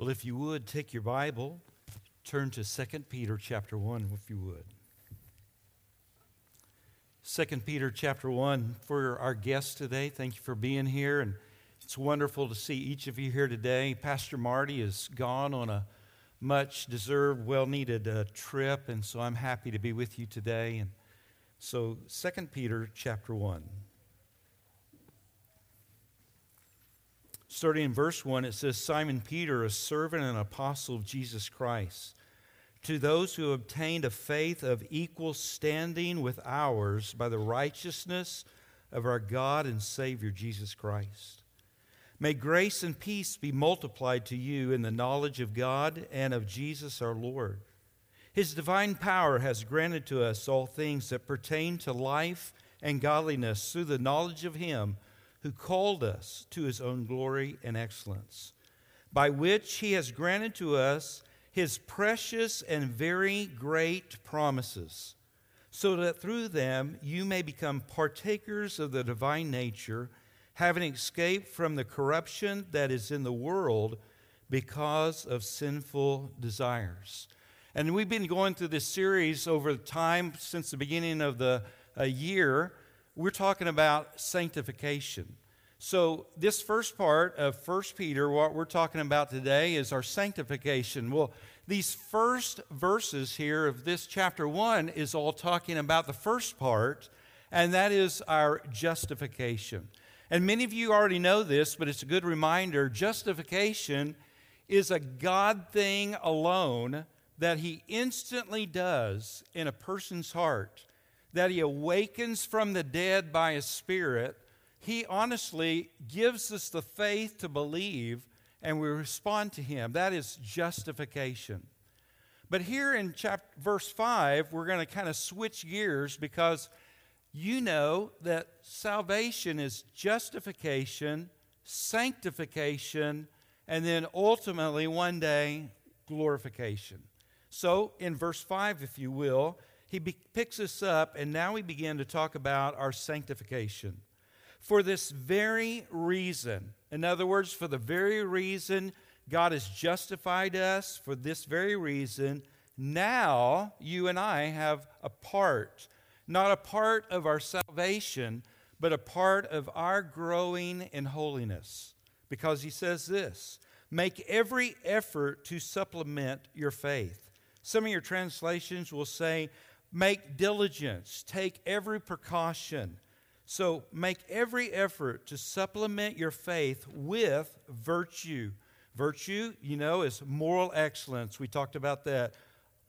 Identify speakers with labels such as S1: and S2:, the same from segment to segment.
S1: Well, if you would, take your Bible, turn to 2 Peter chapter 1, if you would. 2 Peter chapter 1 for our guests today. Thank you for being here. And it's wonderful to see each of you here today. Pastor Marty is gone on a much deserved, well needed uh, trip, and so I'm happy to be with you today. And so, 2 Peter chapter 1. Starting in verse 1, it says Simon Peter, a servant and apostle of Jesus Christ, to those who obtained a faith of equal standing with ours by the righteousness of our God and Savior Jesus Christ. May grace and peace be multiplied to you in the knowledge of God and of Jesus our Lord. His divine power has granted to us all things that pertain to life and godliness through the knowledge of Him who called us to his own glory and excellence, by which he has granted to us his precious and very great promises, so that through them you may become partakers of the divine nature, having escaped from the corruption that is in the world because of sinful desires. And we've been going through this series over time since the beginning of the uh, year we're talking about sanctification. So, this first part of 1 Peter, what we're talking about today, is our sanctification. Well, these first verses here of this chapter 1 is all talking about the first part, and that is our justification. And many of you already know this, but it's a good reminder justification is a God thing alone that He instantly does in a person's heart that he awakens from the dead by his spirit, he honestly gives us the faith to believe and we respond to him. That is justification. But here in chapter, verse 5, we're going to kind of switch gears because you know that salvation is justification, sanctification, and then ultimately one day glorification. So in verse 5, if you will, he be- picks us up, and now we begin to talk about our sanctification. For this very reason, in other words, for the very reason God has justified us, for this very reason, now you and I have a part, not a part of our salvation, but a part of our growing in holiness. Because he says this make every effort to supplement your faith. Some of your translations will say, Make diligence, take every precaution. So make every effort to supplement your faith with virtue. Virtue, you know, is moral excellence. We talked about that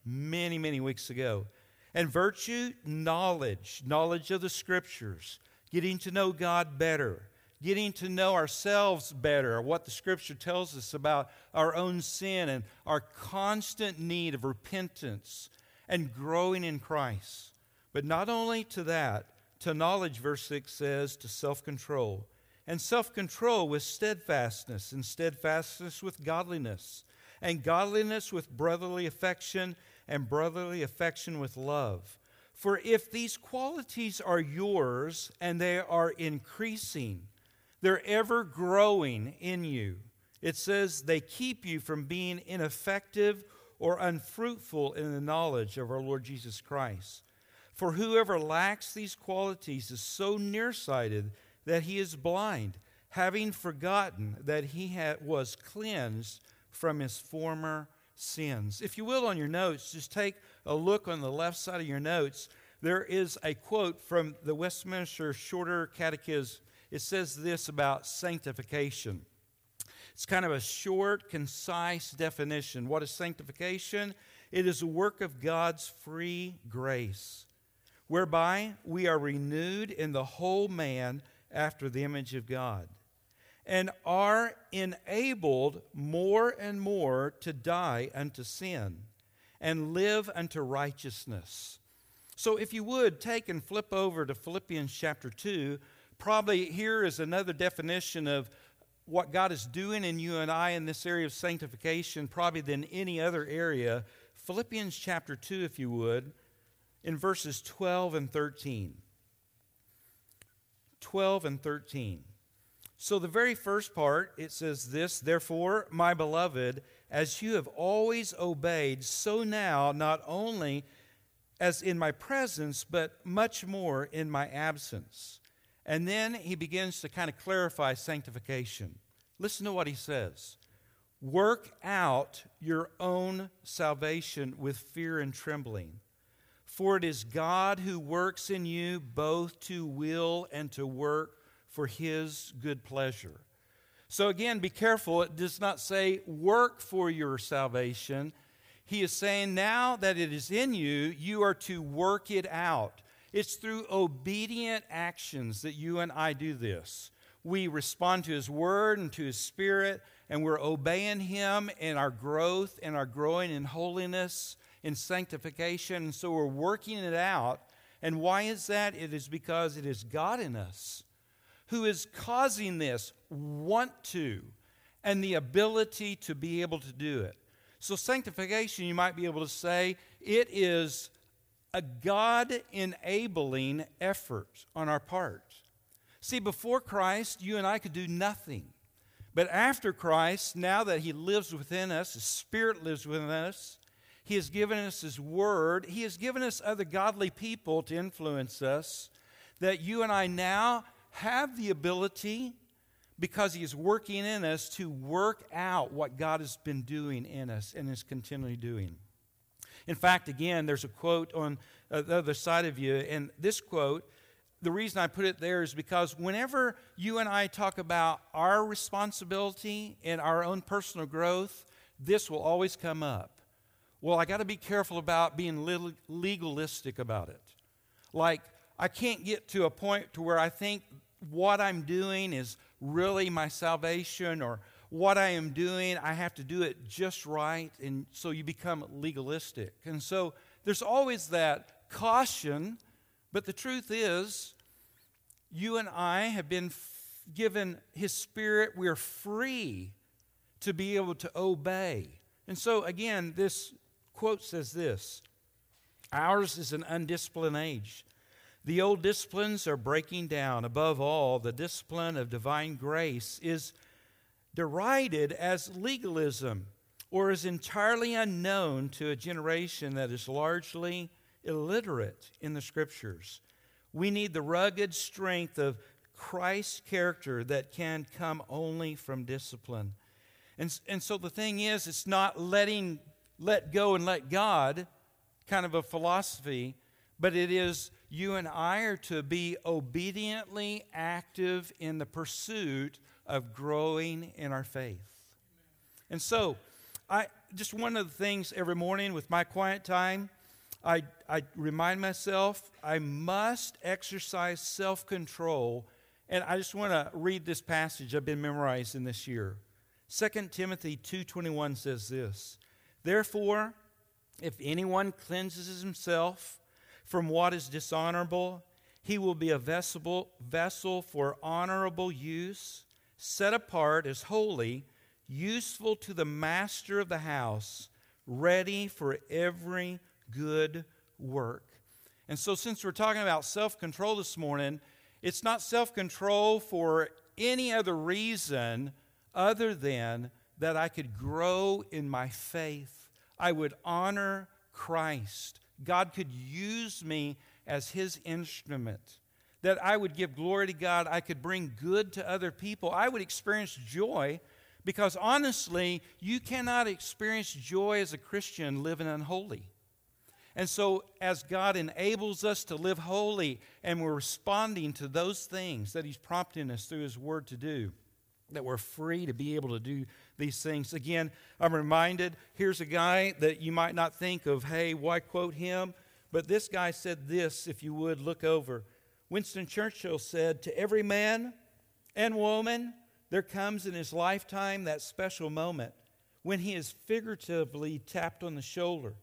S1: many, many weeks ago. And virtue, knowledge, knowledge of the scriptures, getting to know God better, getting to know ourselves better, what the scripture tells us about our own sin and our constant need of repentance and growing in Christ. But not only to that, to knowledge, verse 6 says, to self control. And self control with steadfastness, and steadfastness with godliness, and godliness with brotherly affection, and brotherly affection with love. For if these qualities are yours and they are increasing, they're ever growing in you. It says they keep you from being ineffective or unfruitful in the knowledge of our Lord Jesus Christ. For whoever lacks these qualities is so nearsighted that he is blind, having forgotten that he was cleansed from his former sins. If you will, on your notes, just take a look on the left side of your notes. There is a quote from the Westminster Shorter Catechism. It says this about sanctification. It's kind of a short, concise definition. What is sanctification? It is a work of God's free grace, whereby we are renewed in the whole man after the image of God, and are enabled more and more to die unto sin and live unto righteousness. So, if you would take and flip over to Philippians chapter 2, probably here is another definition of what God is doing in you and I in this area of sanctification probably than any other area. Philippians chapter 2, if you would, in verses 12 and 13. 12 and 13. So, the very first part, it says this Therefore, my beloved, as you have always obeyed, so now, not only as in my presence, but much more in my absence. And then he begins to kind of clarify sanctification. Listen to what he says Work out your own salvation with fear and trembling. For it is God who works in you both to will and to work for his good pleasure. So again, be careful. It does not say work for your salvation. He is saying now that it is in you, you are to work it out. It's through obedient actions that you and I do this. We respond to His Word and to His Spirit, and we're obeying Him in our growth and our growing in holiness, in sanctification. And so we're working it out. And why is that? It is because it is God in us who is causing this want to and the ability to be able to do it. So, sanctification, you might be able to say, it is a God enabling effort on our part. See, before Christ, you and I could do nothing. But after Christ, now that He lives within us, His Spirit lives within us, He has given us His Word, He has given us other godly people to influence us, that you and I now have the ability, because He is working in us, to work out what God has been doing in us and is continually doing. In fact, again, there's a quote on uh, the other side of you, and this quote, the reason I put it there is because whenever you and I talk about our responsibility and our own personal growth, this will always come up. Well, I got to be careful about being legalistic about it. Like, I can't get to a point to where I think what I'm doing is really my salvation or what I am doing, I have to do it just right. And so you become legalistic. And so there's always that caution. But the truth is, you and I have been f- given His Spirit. We're free to be able to obey. And so, again, this quote says this Ours is an undisciplined age. The old disciplines are breaking down. Above all, the discipline of divine grace is derided as legalism or is entirely unknown to a generation that is largely illiterate in the scriptures. We need the rugged strength of Christ's character that can come only from discipline. And, and so the thing is, it's not letting let go and let God kind of a philosophy, but it is you and I are to be obediently active in the pursuit of growing in our faith. And so, I just one of the things every morning with my quiet time, I, I remind myself I must exercise self control. And I just want to read this passage I've been memorizing this year. 2 Timothy 2:21 says this. Therefore, if anyone cleanses himself from what is dishonorable, he will be a vessel, vessel for honorable use, set apart as holy, useful to the master of the house, ready for every good work. And so, since we're talking about self control this morning, it's not self control for any other reason other than that I could grow in my faith. I would honor Christ. God could use me as his instrument that I would give glory to God, I could bring good to other people, I would experience joy because honestly, you cannot experience joy as a Christian living unholy. And so, as God enables us to live holy and we're responding to those things that He's prompting us through His Word to do, that we're free to be able to do these things. Again, I'm reminded here's a guy that you might not think of, hey, why quote him? But this guy said this, if you would look over. Winston Churchill said, To every man and woman, there comes in his lifetime that special moment when he is figuratively tapped on the shoulder,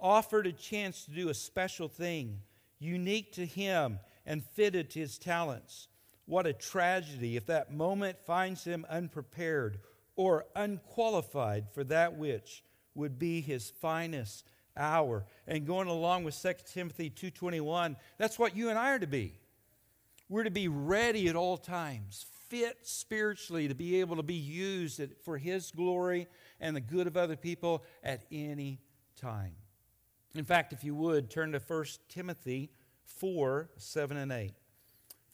S1: offered a chance to do a special thing, unique to him and fitted to his talents. What a tragedy if that moment finds him unprepared or unqualified for that which would be his finest hour. And going along with 2 Timothy 2:21, that's what you and I are to be. We're to be ready at all times, fit spiritually to be able to be used for His glory and the good of other people at any time. In fact, if you would, turn to 1 Timothy 4 7 and 8.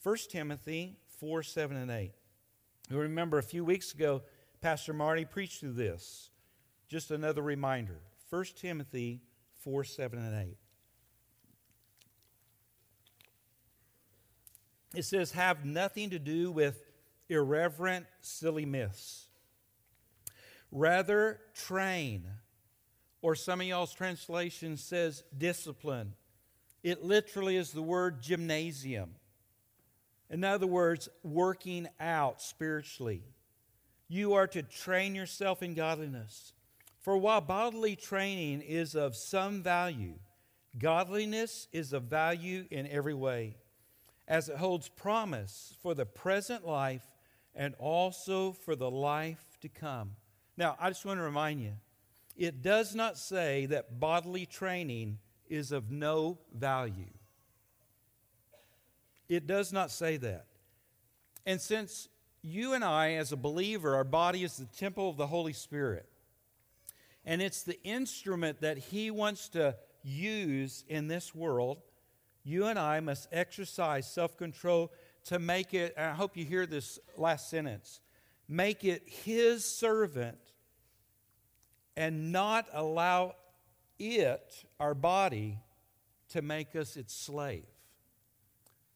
S1: 1 Timothy 4 7 and 8. You remember a few weeks ago, Pastor Marty preached through this. Just another reminder 1 Timothy 4 7 and 8. It says, have nothing to do with irreverent, silly myths. Rather, train. Or some of y'all's translation says discipline. It literally is the word gymnasium. In other words, working out spiritually. You are to train yourself in godliness. For while bodily training is of some value, godliness is of value in every way, as it holds promise for the present life and also for the life to come. Now, I just want to remind you it does not say that bodily training is of no value. It does not say that. And since you and I, as a believer, our body is the temple of the Holy Spirit, and it's the instrument that He wants to use in this world, you and I must exercise self control to make it, I hope you hear this last sentence, make it His servant and not allow it, our body, to make us its slave.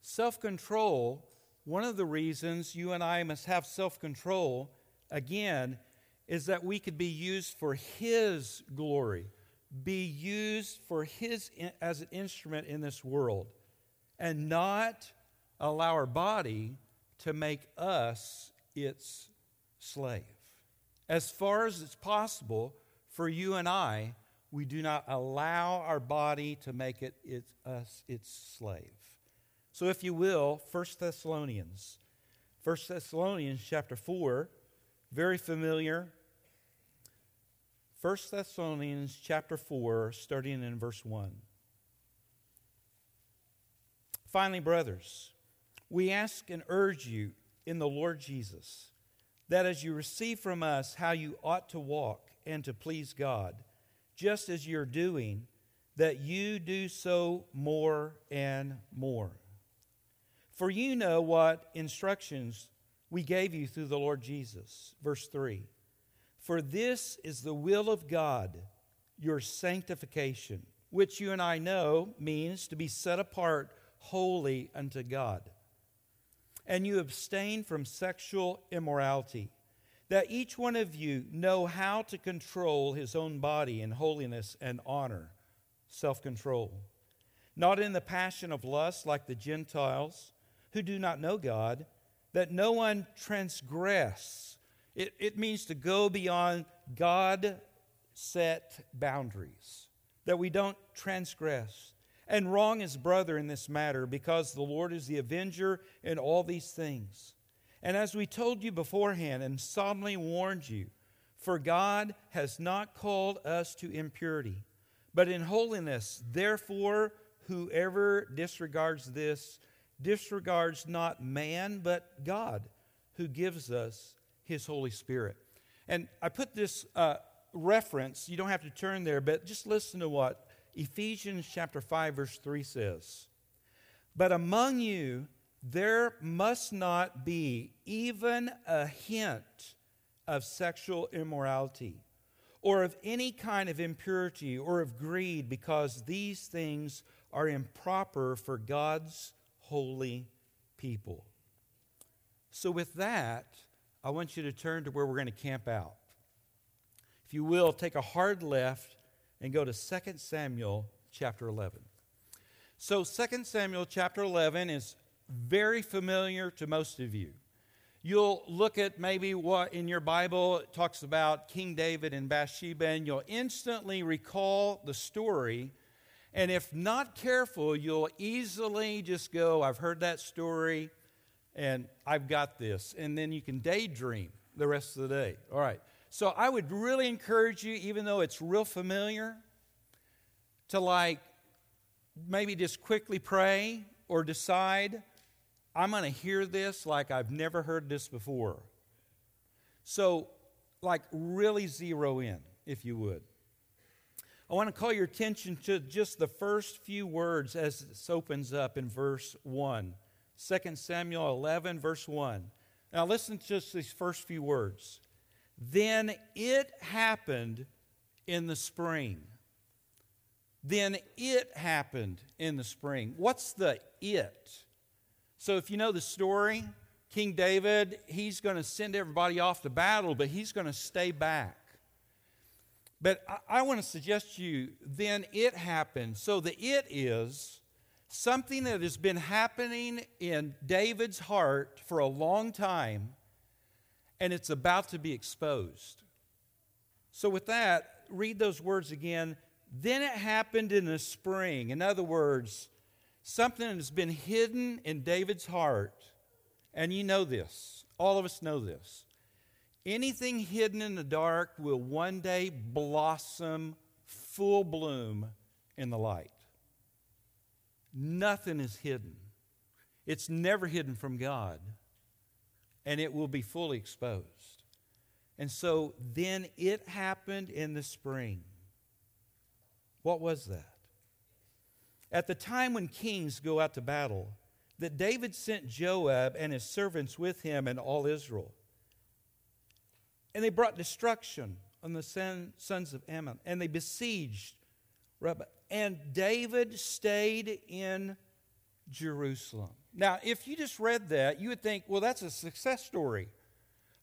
S1: Self control, one of the reasons you and I must have self control, again, is that we could be used for His glory, be used for His as an instrument in this world, and not allow our body to make us its slave. As far as it's possible, for you and I, we do not allow our body to make it us its slave. So, if you will, 1 Thessalonians. 1 Thessalonians chapter 4, very familiar. 1 Thessalonians chapter 4, starting in verse 1. Finally, brothers, we ask and urge you in the Lord Jesus that as you receive from us how you ought to walk, and to please God, just as you're doing, that you do so more and more. For you know what instructions we gave you through the Lord Jesus. Verse 3 For this is the will of God, your sanctification, which you and I know means to be set apart holy unto God. And you abstain from sexual immorality that each one of you know how to control his own body in holiness and honor, self control, not in the passion of lust like the Gentiles who do not know God, that no one transgress. It, it means to go beyond God set boundaries, that we don't transgress and wrong his brother in this matter, because the Lord is the avenger in all these things. And as we told you beforehand and solemnly warned you, for God has not called us to impurity, but in holiness. Therefore, whoever disregards this disregards not man, but God, who gives us his Holy Spirit. And I put this uh, reference, you don't have to turn there, but just listen to what Ephesians chapter 5, verse 3 says. But among you, there must not be even a hint of sexual immorality or of any kind of impurity or of greed, because these things are improper for God's holy people. So, with that, I want you to turn to where we're going to camp out. If you will, take a hard left and go to 2 Samuel chapter 11. So, 2 Samuel chapter 11 is very familiar to most of you. You'll look at maybe what in your Bible talks about King David and Bathsheba, and you'll instantly recall the story. And if not careful, you'll easily just go, I've heard that story and I've got this. And then you can daydream the rest of the day. All right. So I would really encourage you, even though it's real familiar, to like maybe just quickly pray or decide I'm going to hear this like I've never heard this before. So, like, really zero in, if you would. I want to call your attention to just the first few words as this opens up in verse 1. 2 Samuel 11, verse 1. Now, listen to just these first few words. Then it happened in the spring. Then it happened in the spring. What's the it? So, if you know the story, King David, he's going to send everybody off to battle, but he's going to stay back. But I, I want to suggest to you, then it happened. So, the it is something that has been happening in David's heart for a long time, and it's about to be exposed. So, with that, read those words again. Then it happened in the spring. In other words, something has been hidden in David's heart. And you know this. All of us know this. Anything hidden in the dark will one day blossom full bloom in the light. Nothing is hidden. It's never hidden from God, and it will be fully exposed. And so then it happened in the spring. What was that? At the time when kings go out to battle, that David sent Joab and his servants with him and all Israel. And they brought destruction on the sons of Ammon, and they besieged. And David stayed in Jerusalem. Now, if you just read that, you would think, well, that's a success story.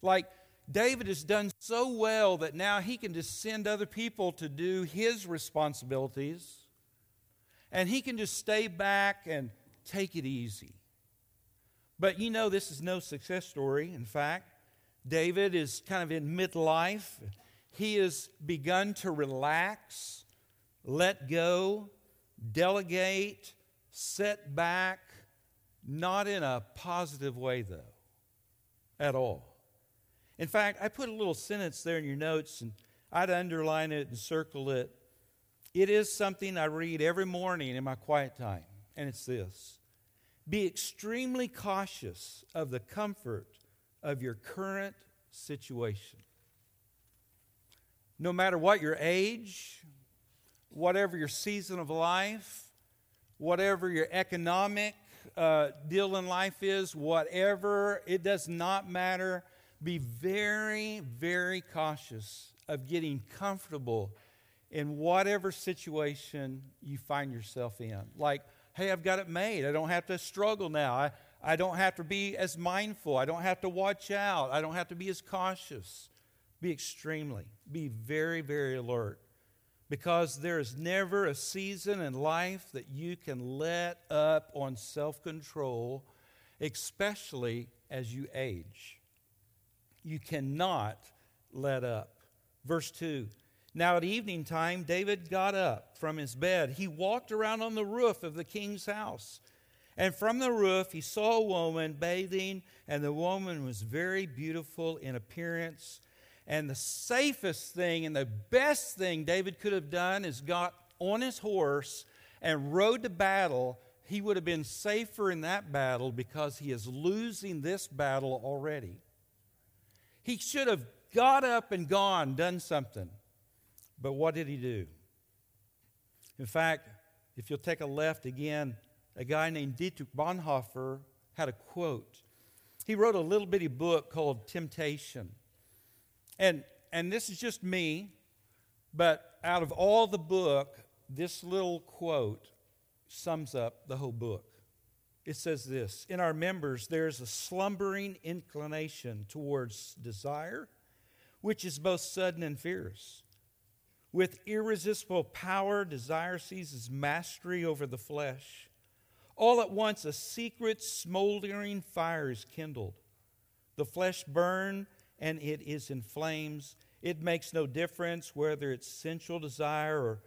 S1: Like, David has done so well that now he can just send other people to do his responsibilities, and he can just stay back and take it easy. But you know, this is no success story. In fact, David is kind of in midlife. He has begun to relax, let go, delegate, set back, not in a positive way, though, at all. In fact, I put a little sentence there in your notes, and I'd underline it and circle it. It is something I read every morning in my quiet time, and it's this Be extremely cautious of the comfort of your current situation. No matter what your age, whatever your season of life, whatever your economic uh, deal in life is, whatever, it does not matter. Be very, very cautious of getting comfortable in whatever situation you find yourself in. Like, hey, I've got it made. I don't have to struggle now. I, I don't have to be as mindful. I don't have to watch out. I don't have to be as cautious. Be extremely, be very, very alert. Because there is never a season in life that you can let up on self control, especially as you age. You cannot let up. Verse 2 Now at evening time, David got up from his bed. He walked around on the roof of the king's house. And from the roof, he saw a woman bathing, and the woman was very beautiful in appearance. And the safest thing and the best thing David could have done is got on his horse and rode to battle. He would have been safer in that battle because he is losing this battle already. He should have got up and gone, done something. But what did he do? In fact, if you'll take a left again, a guy named Dietrich Bonhoeffer had a quote. He wrote a little bitty book called Temptation. And, and this is just me, but out of all the book, this little quote sums up the whole book. It says this In our members, there's a slumbering inclination towards desire, which is both sudden and fierce. With irresistible power, desire seizes mastery over the flesh all at once, a secret smoldering fire is kindled. The flesh burns and it is in flames. It makes no difference whether it's sensual desire or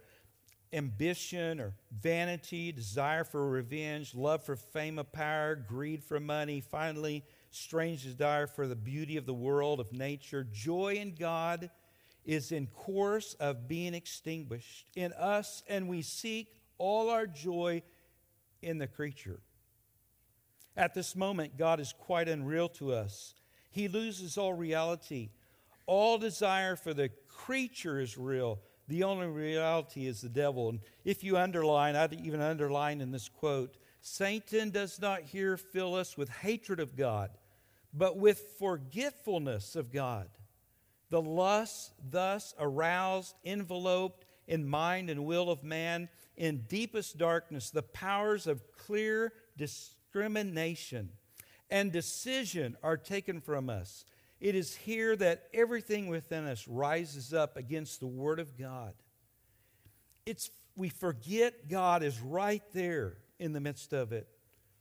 S1: ambition or vanity, desire for revenge, love for fame or power, greed for money, finally, strange desire for the beauty of the world, of nature. Joy in God is in course of being extinguished in us, and we seek all our joy in the creature. At this moment, God is quite unreal to us. He loses all reality. All desire for the creature is real. The only reality is the devil. And if you underline, I'd even underline in this quote Satan does not here fill us with hatred of God, but with forgetfulness of God. The lust thus aroused, enveloped in mind and will of man in deepest darkness, the powers of clear discrimination and decision are taken from us. It is here that everything within us rises up against the Word of God. It's, we forget God is right there in the midst of it.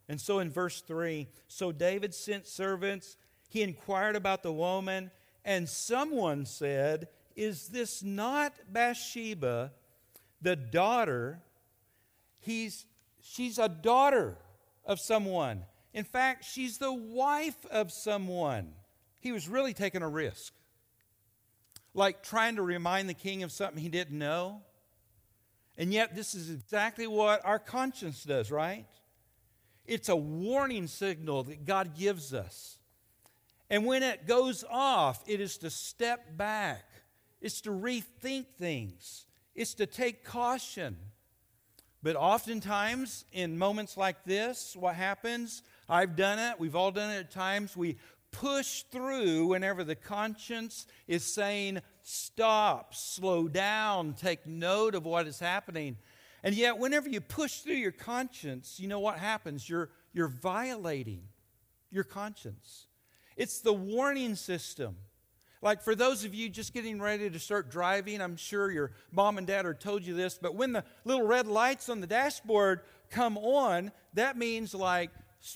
S1: And so in verse 3 so David sent servants, he inquired about the woman, and someone said, Is this not Bathsheba, the daughter? He's, she's a daughter of someone. In fact, she's the wife of someone. He was really taking a risk. Like trying to remind the king of something he didn't know. And yet, this is exactly what our conscience does, right? It's a warning signal that God gives us. And when it goes off, it is to step back, it's to rethink things, it's to take caution. But oftentimes, in moments like this, what happens? I've done it, we've all done it at times. We push through whenever the conscience is saying, stop, slow down, take note of what is happening. And yet, whenever you push through your conscience, you know what happens? You're, you're violating your conscience. It's the warning system. Like for those of you just getting ready to start driving, I'm sure your mom and dad have told you this, but when the little red lights on the dashboard come on, that means like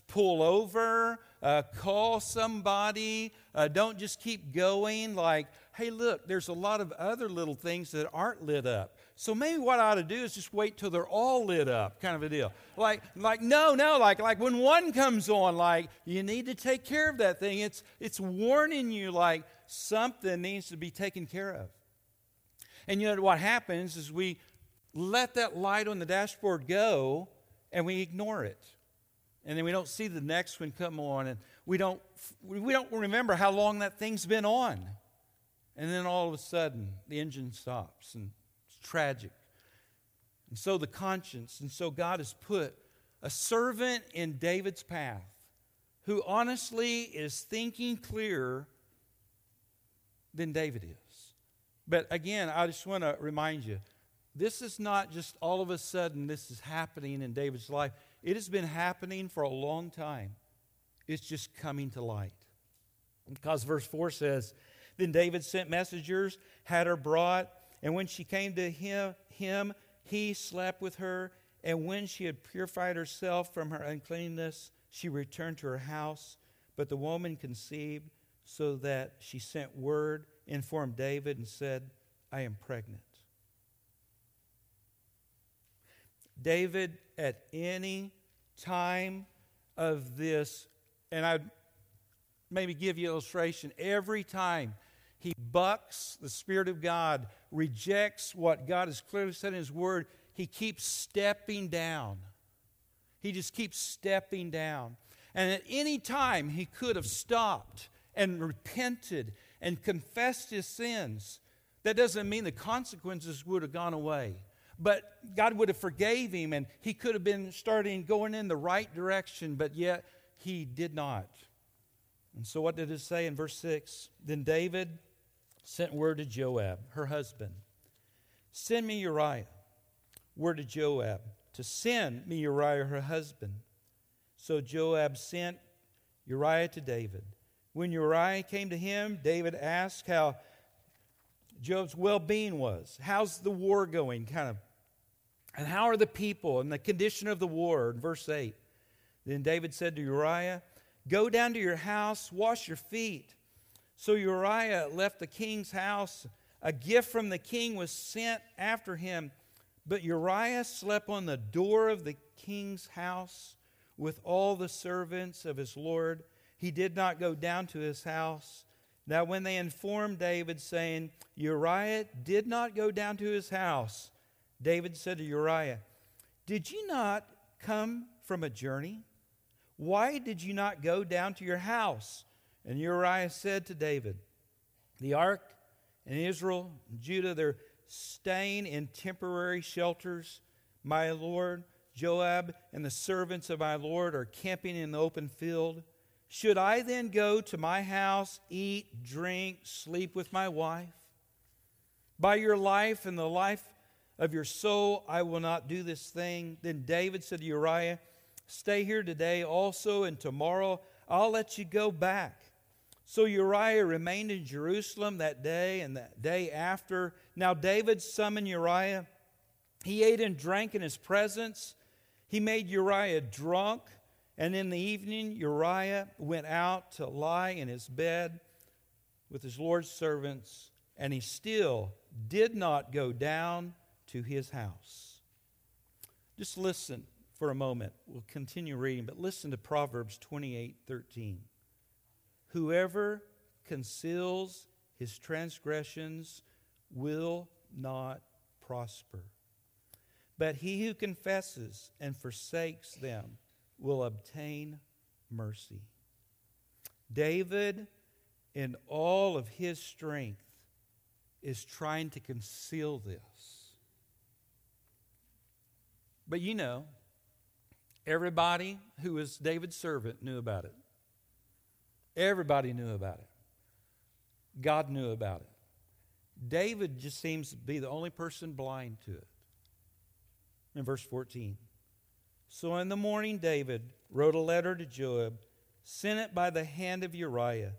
S1: pull over, uh, call somebody, uh, don't just keep going. Like, hey, look, there's a lot of other little things that aren't lit up. So maybe what I ought to do is just wait till they're all lit up, kind of a deal. Like, like no, no, like, like when one comes on, like you need to take care of that thing. It's, it's warning you, like something needs to be taken care of. And you know what happens is we let that light on the dashboard go and we ignore it and then we don't see the next one come on and we don't we don't remember how long that thing's been on. And then all of a sudden the engine stops and it's tragic. And so the conscience and so god has put a servant in david's path who honestly is thinking clearer than david is. But again i just want to remind you this is not just all of a sudden this is happening in david's life it has been happening for a long time. It's just coming to light. Because verse 4 says, Then David sent messengers, had her brought, and when she came to him, him he slept with her. And when she had purified herself from her uncleanness, she returned to her house. But the woman conceived, so that she sent word, informed David, and said, I am pregnant. David, at any time of this, and I'd maybe give you illustration, every time he bucks the Spirit of God, rejects what God has clearly said in His Word, he keeps stepping down. He just keeps stepping down. And at any time, he could have stopped and repented and confessed his sins. That doesn't mean the consequences would have gone away but God would have forgave him and he could have been starting going in the right direction, but yet he did not. And so what did it say in verse 6? Then David sent word to Joab, her husband, send me Uriah. Word to Joab to send me Uriah, her husband. So Joab sent Uriah to David. When Uriah came to him, David asked how Joab's well being was. How's the war going? Kind of. And how are the people and the condition of the war? In verse 8. Then David said to Uriah, Go down to your house, wash your feet. So Uriah left the king's house. A gift from the king was sent after him. But Uriah slept on the door of the king's house with all the servants of his Lord. He did not go down to his house. Now, when they informed David, saying, Uriah did not go down to his house, David said to Uriah, Did you not come from a journey? Why did you not go down to your house? And Uriah said to David, The ark and Israel and Judah, they're staying in temporary shelters. My Lord, Joab and the servants of my Lord are camping in the open field. Should I then go to my house, eat, drink, sleep with my wife? By your life and the life of your soul, I will not do this thing. Then David said to Uriah, Stay here today also, and tomorrow I'll let you go back. So Uriah remained in Jerusalem that day and that day after. Now David summoned Uriah. He ate and drank in his presence. He made Uriah drunk. And in the evening, Uriah went out to lie in his bed with his Lord's servants, and he still did not go down to his house. Just listen for a moment. We'll continue reading, but listen to Proverbs 28 13. Whoever conceals his transgressions will not prosper. But he who confesses and forsakes them will obtain mercy. David, in all of his strength, is trying to conceal this. But you know, everybody who was David's servant knew about it. Everybody knew about it. God knew about it. David just seems to be the only person blind to it. In verse 14. So in the morning, David wrote a letter to Joab, sent it by the hand of Uriah.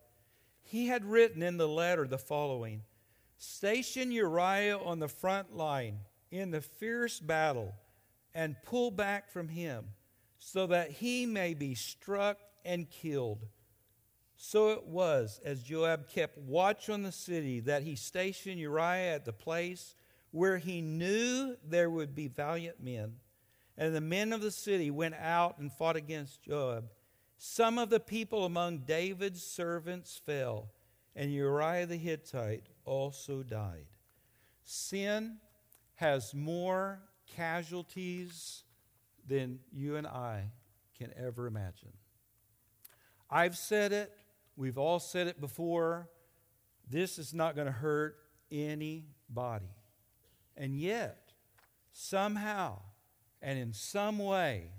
S1: He had written in the letter the following Station Uriah on the front line in the fierce battle and pull back from him, so that he may be struck and killed. So it was, as Joab kept watch on the city, that he stationed Uriah at the place where he knew there would be valiant men. And the men of the city went out and fought against Joab. Some of the people among David's servants fell, and Uriah the Hittite also died. Sin has more casualties than you and I can ever imagine. I've said it, we've all said it before. This is not going to hurt anybody. And yet, somehow and in some way,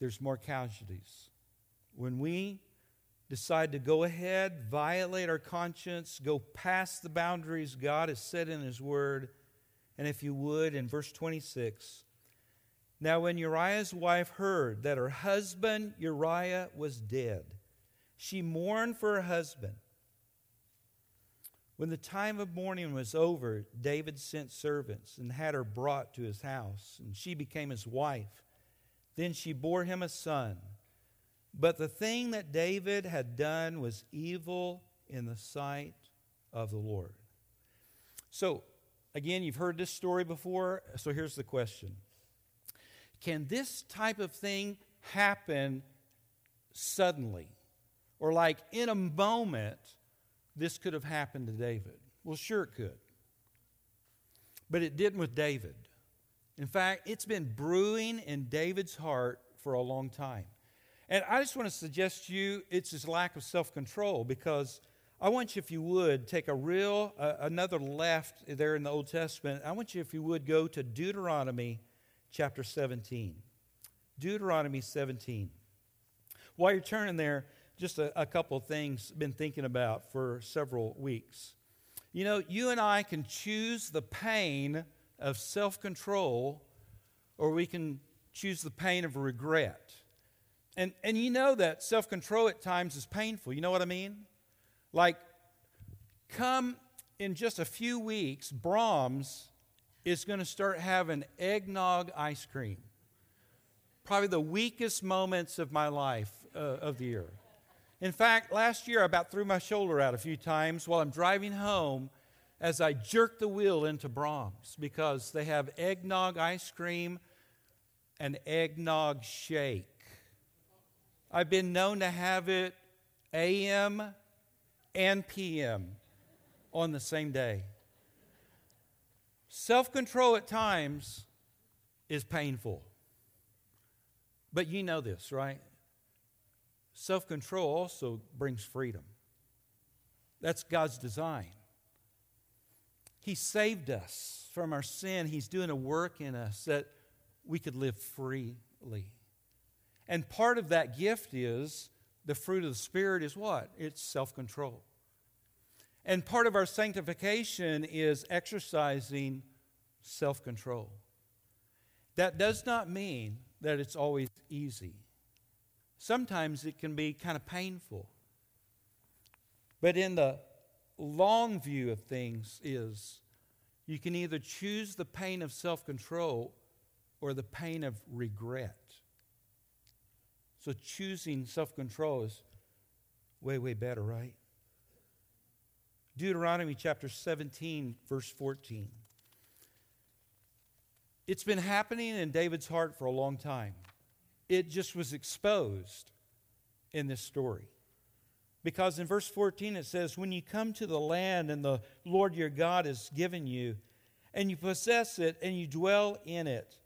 S1: there's more casualties. When we decide to go ahead, violate our conscience, go past the boundaries God has set in His Word, and if you would, in verse 26, now when Uriah's wife heard that her husband Uriah was dead, she mourned for her husband. When the time of mourning was over, David sent servants and had her brought to his house, and she became his wife. Then she bore him a son. But the thing that David had done was evil in the sight of the Lord. So, again, you've heard this story before, so here's the question Can this type of thing happen suddenly? Or, like in a moment, this could have happened to David? Well, sure it could. But it didn't with David. In fact, it's been brewing in David's heart for a long time. And I just want to suggest to you it's his lack of self control because I want you, if you would, take a real, uh, another left there in the Old Testament. I want you, if you would, go to Deuteronomy chapter 17. Deuteronomy 17. While you're turning there, just a, a couple of things been thinking about for several weeks. You know, you and I can choose the pain of self control, or we can choose the pain of regret. And, and you know that self control at times is painful. You know what I mean? Like, come in just a few weeks, Braum's is going to start having eggnog ice cream. Probably the weakest moments of my life uh, of the year. In fact, last year I about threw my shoulder out a few times while I'm driving home as I jerked the wheel into Braum's because they have eggnog ice cream and eggnog shake. I've been known to have it AM and PM on the same day. Self control at times is painful. But you know this, right? Self control also brings freedom. That's God's design. He saved us from our sin. He's doing a work in us that we could live freely. And part of that gift is the fruit of the Spirit is what? It's self control. And part of our sanctification is exercising self control. That does not mean that it's always easy. Sometimes it can be kind of painful. But in the long view of things is you can either choose the pain of self-control or the pain of regret. So choosing self-control is way way better, right? Deuteronomy chapter 17 verse 14. It's been happening in David's heart for a long time. It just was exposed in this story. Because in verse 14 it says, When you come to the land and the Lord your God has given you, and you possess it and you dwell in it,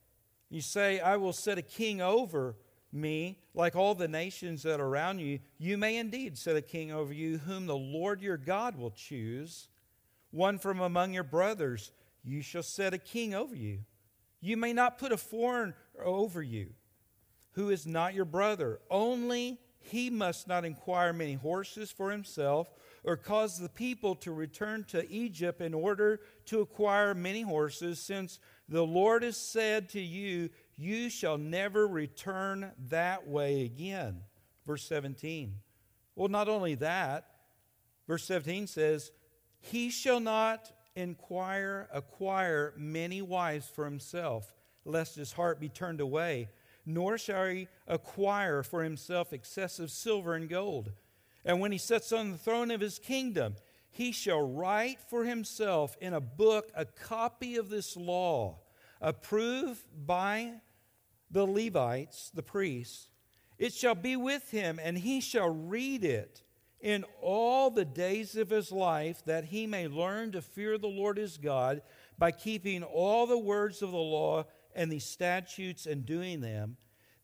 S1: you say, I will set a king over me like all the nations that are around you. You may indeed set a king over you, whom the Lord your God will choose, one from among your brothers. You shall set a king over you. You may not put a foreigner over you who is not your brother. Only he must not inquire many horses for himself or cause the people to return to Egypt in order to acquire many horses, since the Lord has said to you, You shall never return that way again. Verse 17. Well, not only that, verse 17 says, He shall not inquire, acquire many wives for himself, lest his heart be turned away, nor shall he acquire for himself excessive silver and gold. And when he sits on the throne of his kingdom, he shall write for himself in a book a copy of this law, approved by the Levites, the priests. It shall be with him, and he shall read it in all the days of his life, that he may learn to fear the Lord his God by keeping all the words of the law and these statutes and doing them,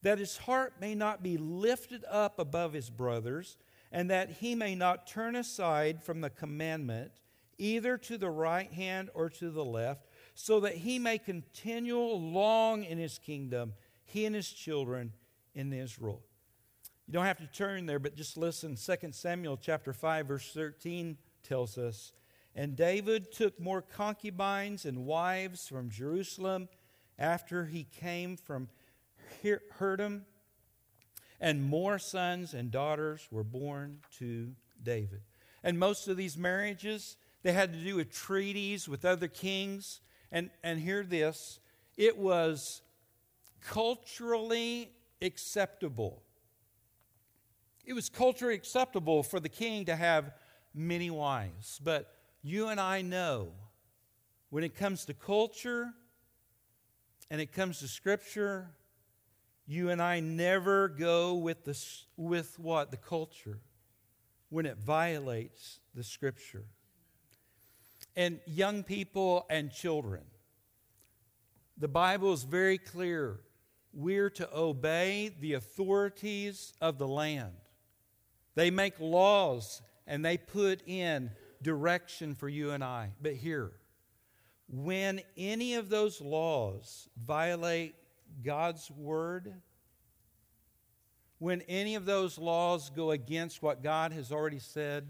S1: that his heart may not be lifted up above his brothers, and that he may not turn aside from the commandment, either to the right hand or to the left, so that he may continue long in his kingdom, he and his children in Israel. You don't have to turn there, but just listen. 2 Samuel chapter 5, verse 13 tells us, And David took more concubines and wives from Jerusalem after he came from Hebron, and more sons and daughters were born to David. And most of these marriages, they had to do with treaties with other kings. And, and hear this it was culturally acceptable it was culturally acceptable for the king to have many wives. But you and I know when it comes to culture and it comes to scripture, you and I never go with, the, with what? The culture when it violates the scripture. And young people and children, the Bible is very clear. We're to obey the authorities of the land. They make laws and they put in direction for you and I. But here, when any of those laws violate God's word, when any of those laws go against what God has already said,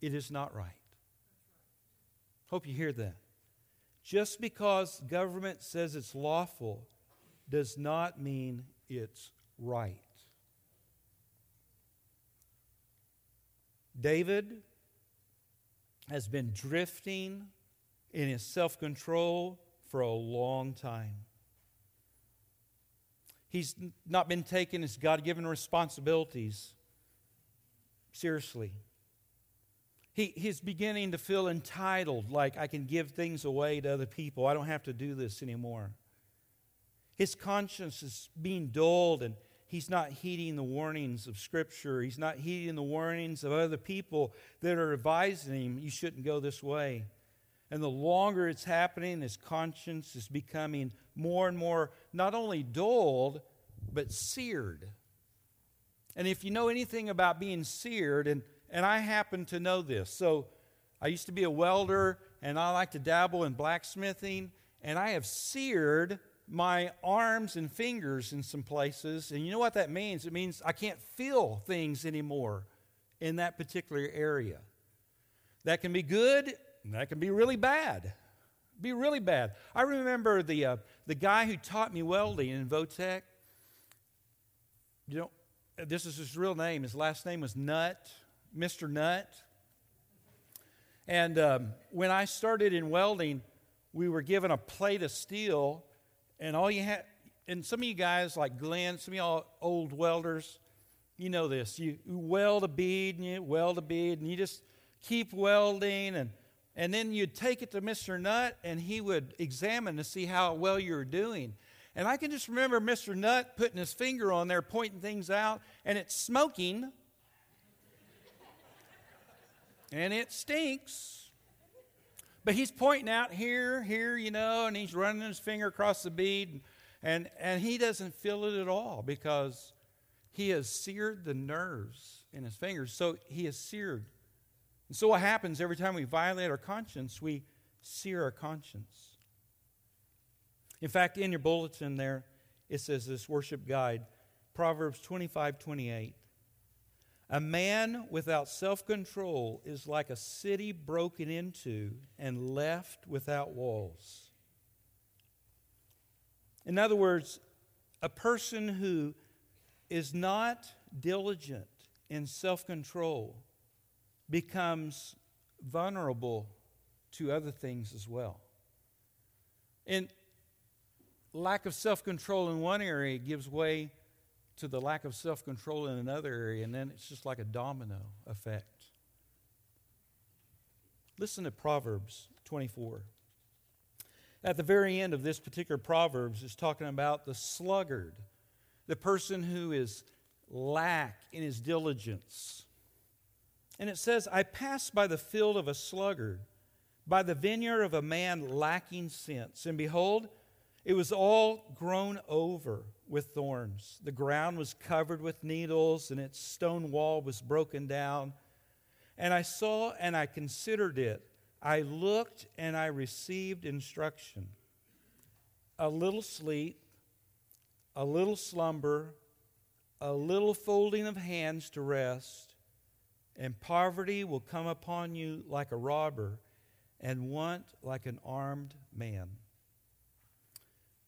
S1: it is not right. Hope you hear that. Just because government says it's lawful does not mean it's right. David has been drifting in his self control for a long time. He's not been taking his God given responsibilities seriously. He, he's beginning to feel entitled, like I can give things away to other people. I don't have to do this anymore. His conscience is being dulled and he's not heeding the warnings of Scripture. He's not heeding the warnings of other people that are advising him, you shouldn't go this way. And the longer it's happening, his conscience is becoming more and more not only dulled, but seared. And if you know anything about being seared, and, and I happen to know this, so I used to be a welder and I like to dabble in blacksmithing, and I have seared my arms and fingers in some places. And you know what that means? It means I can't feel things anymore in that particular area. That can be good, and that can be really bad. Be really bad. I remember the, uh, the guy who taught me welding in Votech. You know, this is his real name. His last name was Nutt, Mr. Nutt. And um, when I started in welding, we were given a plate of steel, and all you had, and some of you guys like Glenn, some of y'all old welders, you know this. You, you weld a bead and you weld a bead, and you just keep welding, and and then you'd take it to Mr. Nutt, and he would examine to see how well you were doing. And I can just remember Mr. Nutt putting his finger on there, pointing things out, and it's smoking. and it stinks. But he's pointing out here, here, you know, and he's running his finger across the bead, and, and he doesn't feel it at all because he has seared the nerves in his fingers. So he has seared. And so what happens every time we violate our conscience, we sear our conscience. In fact, in your bulletin there, it says this worship guide, Proverbs 25 28. A man without self control is like a city broken into and left without walls. In other words, a person who is not diligent in self control becomes vulnerable to other things as well. And lack of self control in one area gives way to the lack of self control in another area, and then it's just like a domino effect. Listen to Proverbs 24. At the very end of this particular Proverbs, is talking about the sluggard, the person who is lack in his diligence. And it says, I passed by the field of a sluggard, by the vineyard of a man lacking sense, and behold, it was all grown over with thorns. The ground was covered with needles, and its stone wall was broken down. And I saw and I considered it. I looked and I received instruction. A little sleep, a little slumber, a little folding of hands to rest, and poverty will come upon you like a robber, and want like an armed man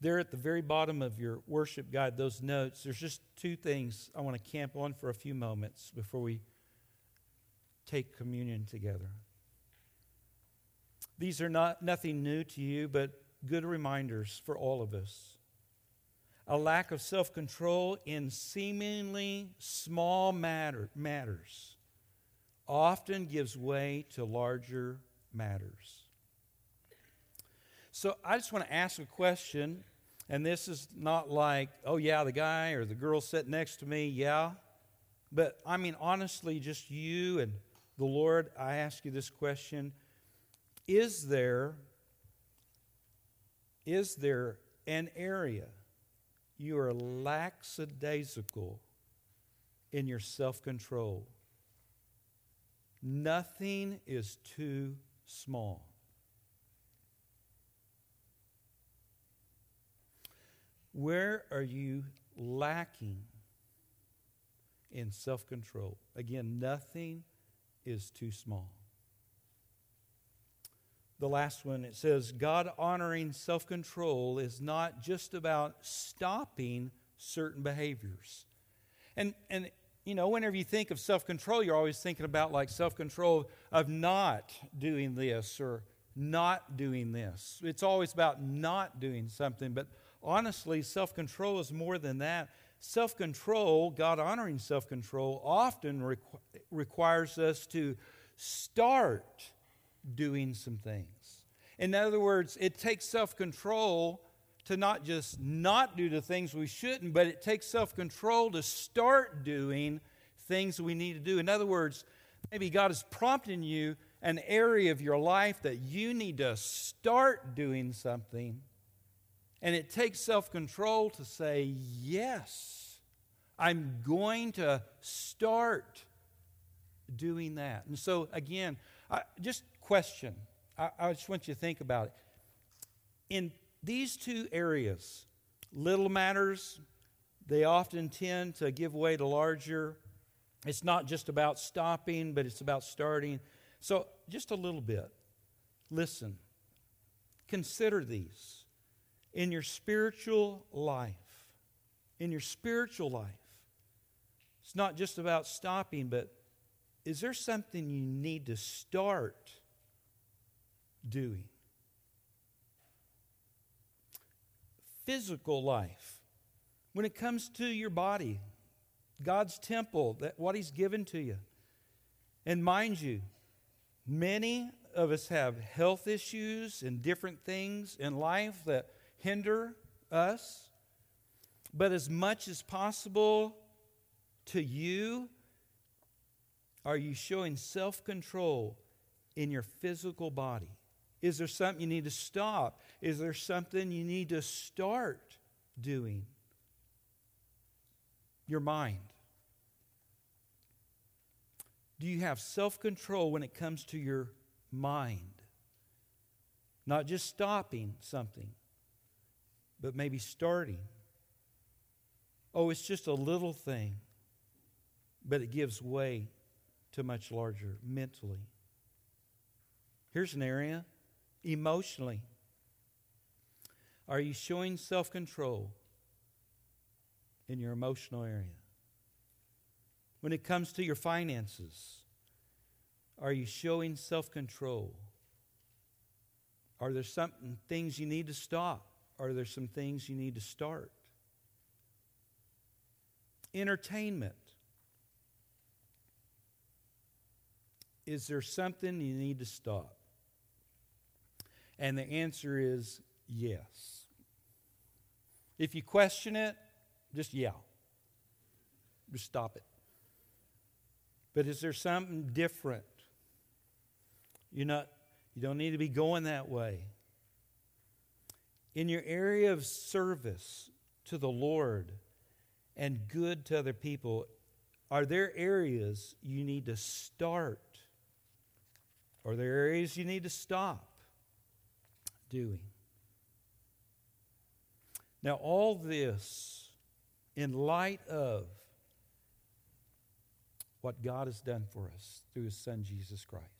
S1: there at the very bottom of your worship guide, those notes, there's just two things I want to camp on for a few moments before we take communion together. These are not nothing new to you, but good reminders for all of us. A lack of self control in seemingly small matter, matters often gives way to larger matters. So I just want to ask a question and this is not like, oh, yeah, the guy or the girl sitting next to me, yeah. But I mean, honestly, just you and the Lord, I ask you this question Is there, is there an area you are lackadaisical in your self control? Nothing is too small. Where are you lacking in self control? Again, nothing is too small. The last one, it says, God honoring self control is not just about stopping certain behaviors. And, and, you know, whenever you think of self control, you're always thinking about like self control of not doing this or not doing this. It's always about not doing something. But honestly, self control is more than that. Self control, God honoring self control, often requ- requires us to start doing some things. In other words, it takes self control to not just not do the things we shouldn't, but it takes self control to start doing things we need to do. In other words, maybe God is prompting you an area of your life that you need to start doing something and it takes self control to say, Yes, I'm going to start doing that. And so, again, I, just question. I, I just want you to think about it. In these two areas, little matters, they often tend to give way to larger. It's not just about stopping, but it's about starting. So, just a little bit. Listen, consider these in your spiritual life. In your spiritual life, it's not just about stopping, but is there something you need to start doing? Physical life. When it comes to your body, God's temple, that what He's given to you. And mind you, many of us have health issues and different things in life that hinder us. But as much as possible to you, are you showing self control in your physical body? Is there something you need to stop? Is there something you need to start doing? Your mind. Do you have self control when it comes to your mind? Not just stopping something, but maybe starting. Oh, it's just a little thing, but it gives way to much larger mentally. Here's an area emotionally. Are you showing self control in your emotional area? When it comes to your finances, are you showing self control? Are there some things you need to stop? Are there some things you need to start? Entertainment. Is there something you need to stop? And the answer is yes. If you question it, just yell. Just stop it. But is there something different? You're not, you don't need to be going that way. In your area of service to the Lord and good to other people, are there areas you need to start? Are there areas you need to stop doing? Now, all this in light of what God has done for us through His Son, Jesus Christ.